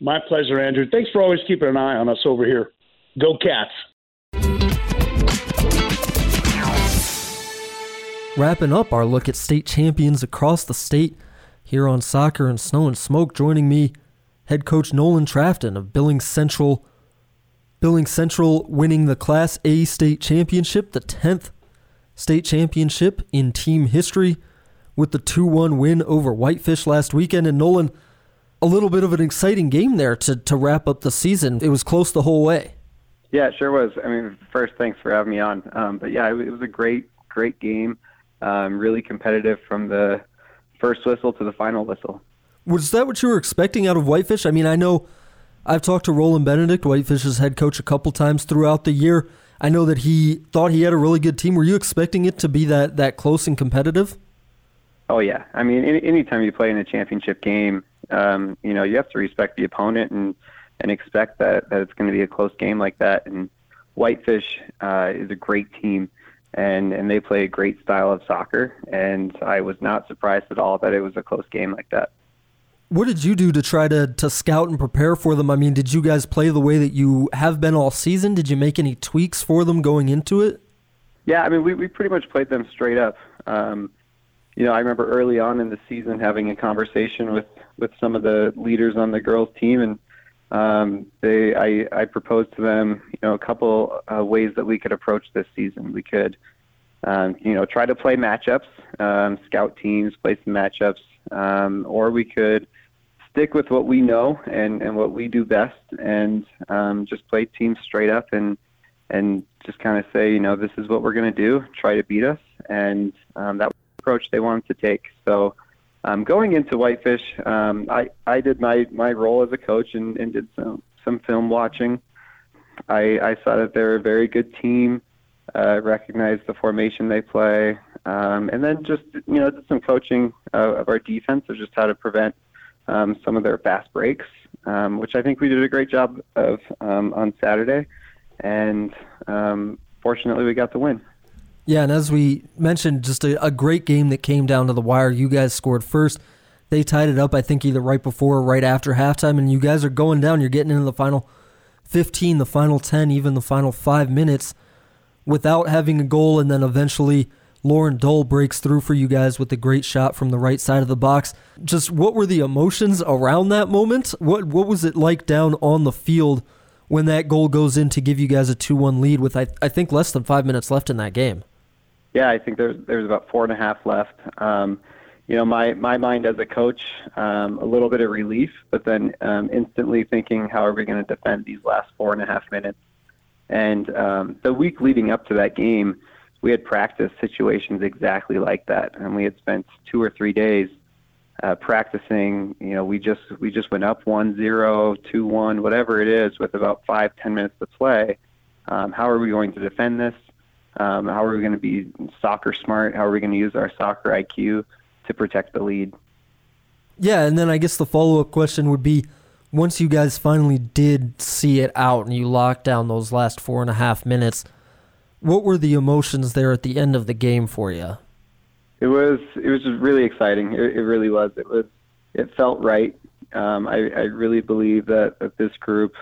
My pleasure, Andrew. Thanks for always keeping an eye on us over here. Go Cats. Wrapping up our look at state champions across the state here on Soccer and Snow and Smoke, joining me, head coach Nolan Trafton of Billings Central. Billings Central winning the Class A state championship, the 10th state championship in team history, with the 2 1 win over Whitefish last weekend. And Nolan, a little bit of an exciting game there to, to wrap up the season. It was close the whole way. Yeah, it sure was. I mean, first, thanks for having me on. Um, but yeah, it, it was a great, great game. Um, really competitive from the first whistle to the final whistle. Was that what you were expecting out of Whitefish? I mean, I know I've talked to Roland Benedict, Whitefish's head coach, a couple times throughout the year. I know that he thought he had a really good team. Were you expecting it to be that, that close and competitive? Oh yeah, I mean, any, anytime you play in a championship game, um, you know you have to respect the opponent and and expect that that it's going to be a close game like that. And Whitefish uh, is a great team and and they play a great style of soccer. And I was not surprised at all that it was a close game like that. What did you do to try to to scout and prepare for them? I mean, did you guys play the way that you have been all season? Did you make any tweaks for them going into it? Yeah, I mean, we we pretty much played them straight up. Um, you know, I remember early on in the season having a conversation with with some of the leaders on the girls team and um, they I, I proposed to them you know a couple uh, ways that we could approach this season. We could um, you know try to play matchups, um, scout teams, play some matchups, um, or we could stick with what we know and, and what we do best, and um, just play teams straight up and and just kind of say you know this is what we're going to do, try to beat us, and um, that approach they wanted to take. So um, going into Whitefish, um, I, I did my, my role as a coach and, and did some, some film watching. I, I saw that they're a very good team, uh, recognized the formation they play, um, and then just you know did some coaching uh, of our defense of just how to prevent um, some of their fast breaks, um, which I think we did a great job of um, on Saturday, and um, fortunately we got the win. Yeah, and as we mentioned, just a, a, great game that came down to the wire. You guys scored first. They tied it up, I think, either right before or right after halftime, and you guys are going down. You're getting into the final 15, the final 10, even the final five minutes without having a goal, and then eventually Lauren Dole breaks through for you guys with a great shot from the right side of the box. Just what were the emotions around that moment? What what was it like down on the field when that goal goes in to give you guys a 2-1 lead with I, I think less than 5 minutes left in that game? Yeah, I think there's there's about four and a half left. Um, you know, my my mind as a coach, um, a little bit of relief, but then um, instantly thinking, how are we going to defend these last four and a half minutes? And um, the week leading up to that game, we had practiced situations exactly like that, and we had spent two or three days uh, practicing. You know, we just we just went up one zero, two one, whatever it is, with about five ten minutes to play. Um, how are we going to defend this? Um, how are we going to be soccer smart? How are we going to use our soccer IQ to protect the lead? Yeah, and then I guess the follow up question would be once you guys finally did see it out and you locked down those last four and a half minutes, what were the emotions there at the end of the game for you? It was it was really exciting. It, it really was. It was it felt right. Um, I, I really believe that, that this group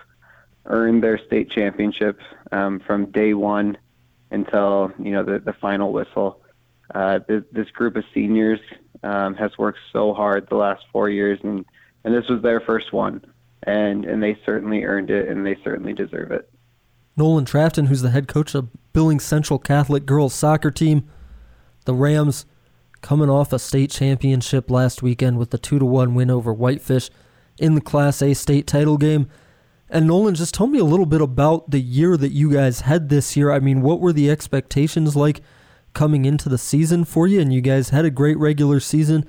earned their state championship um, from day one until you know the, the final whistle. Uh, this, this group of seniors um, has worked so hard the last four years, and and this was their first one, and and they certainly earned it, and they certainly deserve it. Nolan Trafton, who's the head coach of Billings Central Catholic girls soccer team, the Rams coming off a state championship last weekend with the two to one win over Whitefish in the Class A state title game. And Nolan, just tell me a little bit about the year that you guys had this year. I mean, what were the expectations like coming into the season for you? And you guys had a great regular season.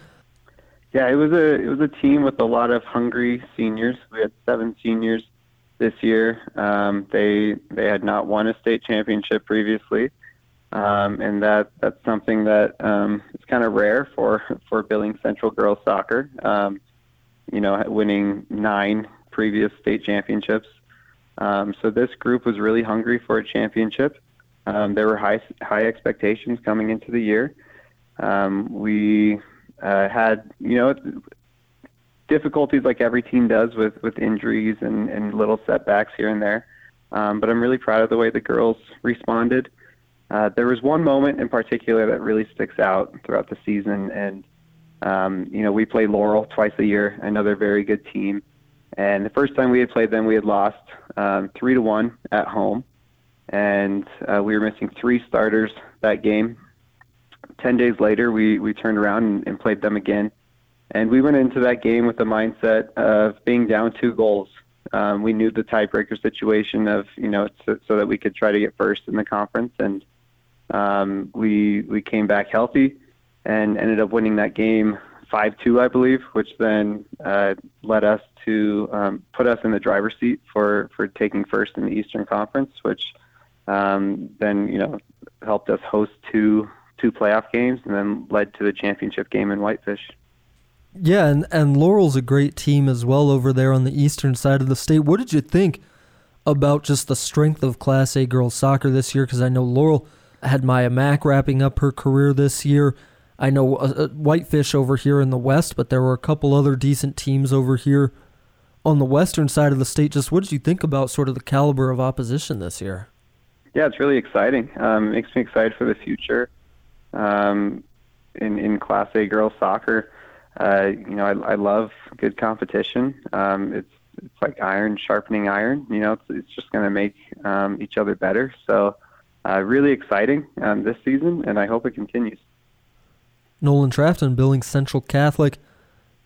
Yeah, it was a it was a team with a lot of hungry seniors. We had seven seniors this year. Um, they they had not won a state championship previously, um, and that that's something that um, is kind of rare for for Billings Central girls soccer. Um, you know, winning nine previous state championships. Um, so this group was really hungry for a championship. Um, there were high high expectations coming into the year. Um, we uh, had you know difficulties like every team does with with injuries and and little setbacks here and there. Um, but I'm really proud of the way the girls responded. Uh, there was one moment in particular that really sticks out throughout the season, and um, you know we play Laurel twice a year, another very good team. And the first time we had played them, we had lost um, three to one at home, and uh, we were missing three starters that game. Ten days later, we we turned around and, and played them again, and we went into that game with the mindset of being down two goals. Um, we knew the tiebreaker situation of you know so, so that we could try to get first in the conference, and um, we we came back healthy and ended up winning that game five two, I believe, which then uh, led us to um, put us in the driver's seat for for taking first in the Eastern Conference, which um, then you know helped us host two two playoff games, and then led to the championship game in Whitefish. Yeah, and and Laurel's a great team as well over there on the eastern side of the state. What did you think about just the strength of Class A girls soccer this year? Because I know Laurel had Maya Mack wrapping up her career this year. I know uh, uh, Whitefish over here in the west, but there were a couple other decent teams over here on the western side of the state. Just what did you think about sort of the caliber of opposition this year? Yeah, it's really exciting. Um, it makes me excited for the future um, in in Class A girls soccer. Uh, you know, I, I love good competition. Um, it's it's like iron sharpening iron. You know, it's, it's just going to make um, each other better. So, uh, really exciting um, this season, and I hope it continues. Nolan Trafton, Billings Central Catholic,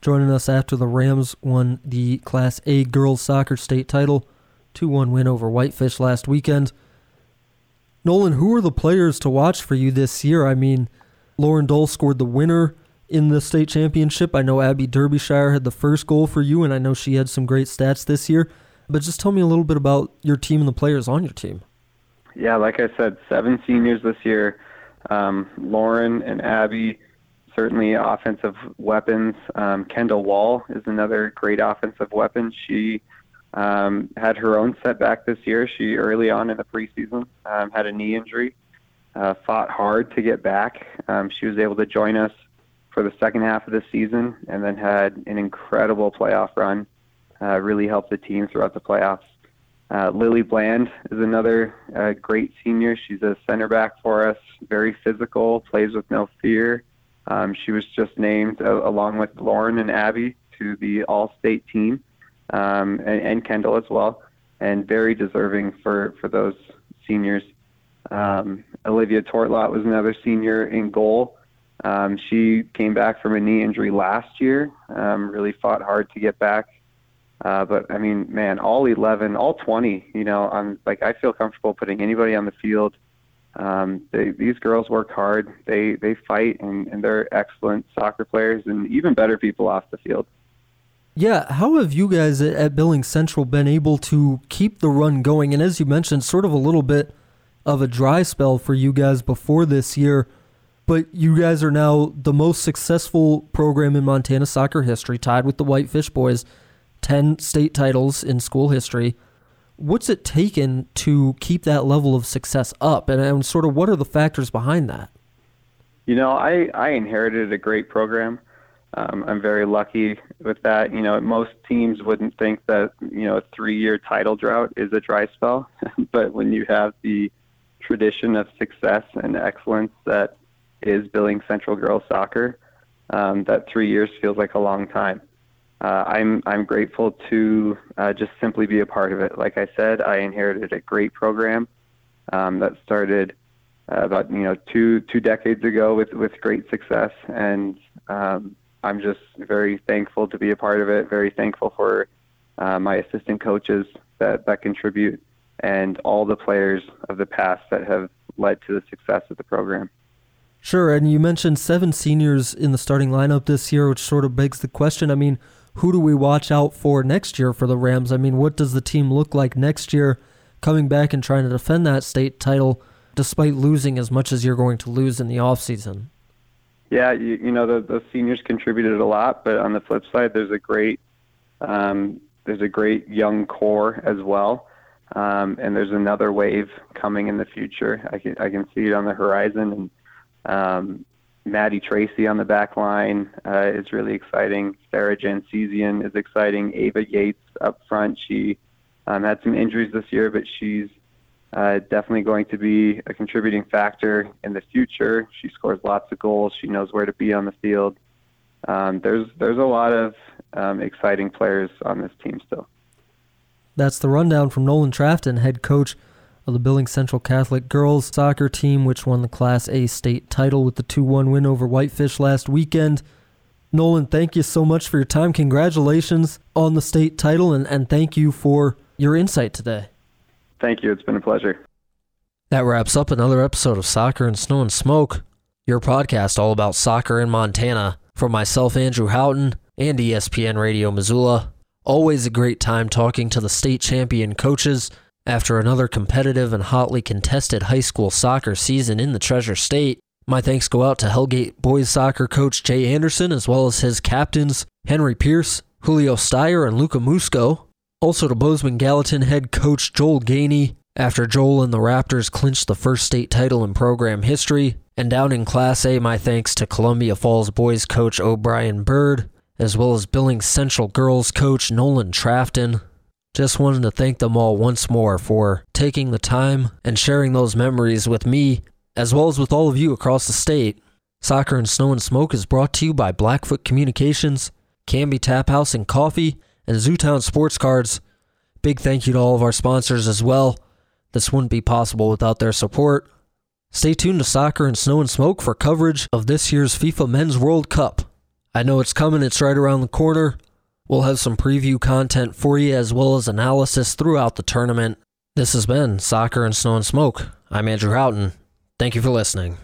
joining us after the Rams won the Class A girls soccer state title, 2-1 win over Whitefish last weekend. Nolan, who are the players to watch for you this year? I mean, Lauren Dole scored the winner in the state championship. I know Abby Derbyshire had the first goal for you, and I know she had some great stats this year. But just tell me a little bit about your team and the players on your team. Yeah, like I said, seven seniors this year. Um, Lauren and Abby, certainly offensive weapons. Um, Kendall Wall is another great offensive weapon. She um, had her own setback this year. She early on in the preseason um, had a knee injury, uh, fought hard to get back. Um, she was able to join us for the second half of the season, and then had an incredible playoff run. Uh, really helped the team throughout the playoffs. Uh, Lily Bland is another uh, great senior. She's a center back for us, very physical, plays with no fear. Um, she was just named, uh, along with Lauren and Abby, to the All-State team, um, and, and Kendall as well, and very deserving for, for those seniors. Um, Olivia Tortlot was another senior in goal. Um, she came back from a knee injury last year, um, really fought hard to get back. Uh, but I mean, man, all 11, all 20, you know, I'm like, I feel comfortable putting anybody on the field. Um, they, these girls work hard. They, they fight and, and they're excellent soccer players and even better people off the field. Yeah, how have you guys at Billings Central been able to keep the run going? And as you mentioned, sort of a little bit of a dry spell for you guys before this year but you guys are now the most successful program in Montana soccer history, tied with the Whitefish boys, 10 state titles in school history. What's it taken to keep that level of success up? And, and sort of what are the factors behind that? You know, I, I inherited a great program. Um, I'm very lucky with that. You know, most teams wouldn't think that, you know, a three year title drought is a dry spell. but when you have the tradition of success and excellence that is Billings Central Girls Soccer. Um, that three years feels like a long time. Uh, I'm I'm grateful to uh, just simply be a part of it. Like I said, I inherited a great program um, that started uh, about you know two two decades ago with with great success, and um, I'm just very thankful to be a part of it. Very thankful for uh, my assistant coaches that, that contribute, and all the players of the past that have led to the success of the program. Sure, and you mentioned seven seniors in the starting lineup this year, which sort of begs the question. I mean, who do we watch out for next year for the Rams? I mean, what does the team look like next year coming back and trying to defend that state title despite losing as much as you're going to lose in the offseason? Yeah, you, you know, the, the seniors contributed a lot, but on the flip side, there's a great um, there's a great young core as well. Um, and there's another wave coming in the future. I can I can see it on the horizon, and um, Maddie Tracy on the back line uh, is really exciting. Sarah Jansesian is exciting. Ava Yates up front. She um, had some injuries this year, but she's uh, definitely going to be a contributing factor in the future. She scores lots of goals. She knows where to be on the field. Um, there's there's a lot of um, exciting players on this team still. That's the rundown from Nolan Trafton, head coach of the Billings Central Catholic girls soccer team, which won the Class A state title with the 2 1 win over Whitefish last weekend. Nolan, thank you so much for your time. Congratulations on the state title, and, and thank you for your insight today. Thank you. It's been a pleasure. That wraps up another episode of Soccer and Snow and Smoke, your podcast all about soccer in Montana. From myself, Andrew Houghton, and ESPN Radio Missoula. Always a great time talking to the state champion coaches after another competitive and hotly contested high school soccer season in the Treasure State. My thanks go out to Hellgate boys soccer coach Jay Anderson as well as his captains Henry Pierce, Julio Steyer, and Luca Musco. Also to Bozeman Gallatin head coach Joel Ganey after Joel and the Raptors clinched the first state title in program history. And down in Class A, my thanks to Columbia Falls boys coach O'Brien Byrd, as well as Billings Central girls coach Nolan Trafton. Just wanted to thank them all once more for taking the time and sharing those memories with me, as well as with all of you across the state. Soccer and Snow and Smoke is brought to you by Blackfoot Communications, Canby Tap House and Coffee, and Zootown Sports Cards. Big thank you to all of our sponsors as well. This wouldn't be possible without their support. Stay tuned to Soccer and Snow and Smoke for coverage of this year's FIFA Men's World Cup. I know it's coming, it's right around the corner. We'll have some preview content for you as well as analysis throughout the tournament. This has been Soccer and Snow and Smoke. I'm Andrew Houghton. Thank you for listening.